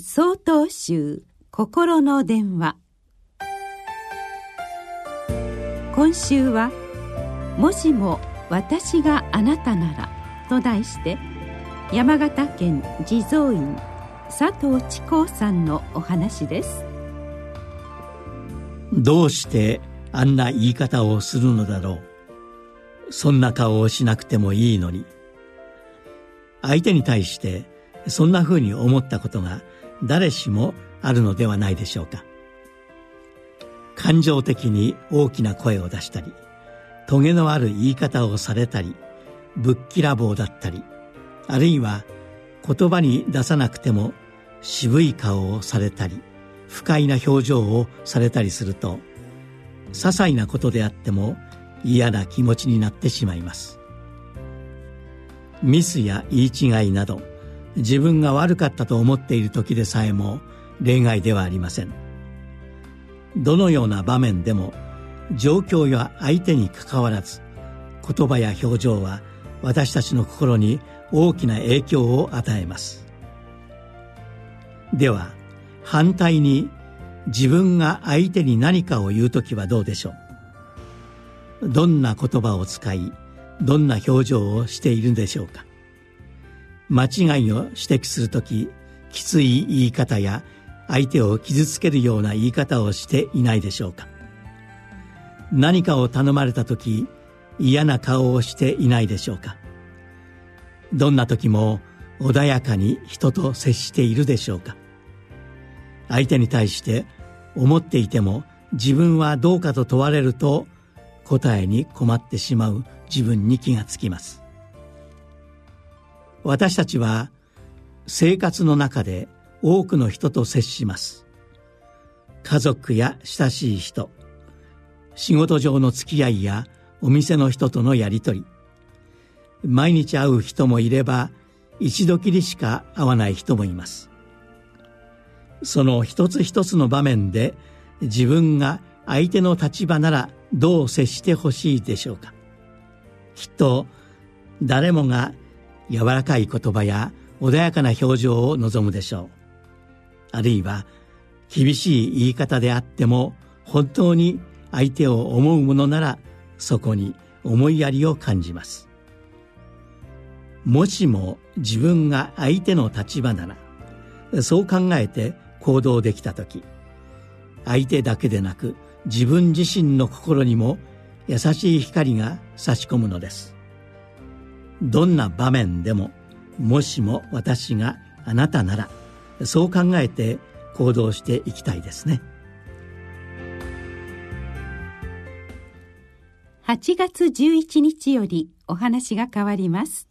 総統集心の電話。今週は「もしも私があなたなら」と題して山形県地蔵院佐藤智光さんのお話です。どうしてあんな言い方をするのだろう。そんな顔をしなくてもいいのに。相手に対してそんなふうに思ったことが誰しもあるのではないでしょうか。感情的に大きな声を出したりトゲのある言い方をされたりぶっきらぼうだったりあるいは言葉に出さなくても渋い顔をされたり不快な表情をされたりすると些細なことであっても嫌な気持ちになってしまいます。ミスや言い違いなど自分が悪かったと思っている時でさえも例外ではありません。どのような場面でも状況や相手にかかわらず言葉や表情は私たちの心に大きな影響を与えます。では反対に自分が相手に何かを言う時はどうでしょう？どんな言葉を使いどんな表情をしているんでしょうか？間違いを指摘する時きつい言い方や相手を傷つけるような言い方をしていないでしょうか。何かを頼まれた時嫌な顔をしていないでしょうか。どんな時も穏やかに人と接しているでしょうか。相手に対して思っていても自分はどうかと問われると答えに困ってしまう自分に気がつきます。私たちは生活の中で多くの人と接します。家族や親しい人仕事上の付き合いやお店の人とのやりとり。毎日会う人もいれば一度きりしか会わない人もいます。その一つ一つの場面で自分が相手の立場ならどう接してほしいでしょうか。きっと誰もが柔らかい言葉や穏やかな表情を望むでしょう。あるいは厳しい言い方であっても本当に相手を思うものならそこに思いやりを感じます。もしも自分が相手の立場ならそう考えて行動できた時相手だけでなく自分自身の心にも優しい光が差し込むのです。どんな場面でももしも私があなたならそう考えて行動していきたいですね。8月11日よりお話が変わります。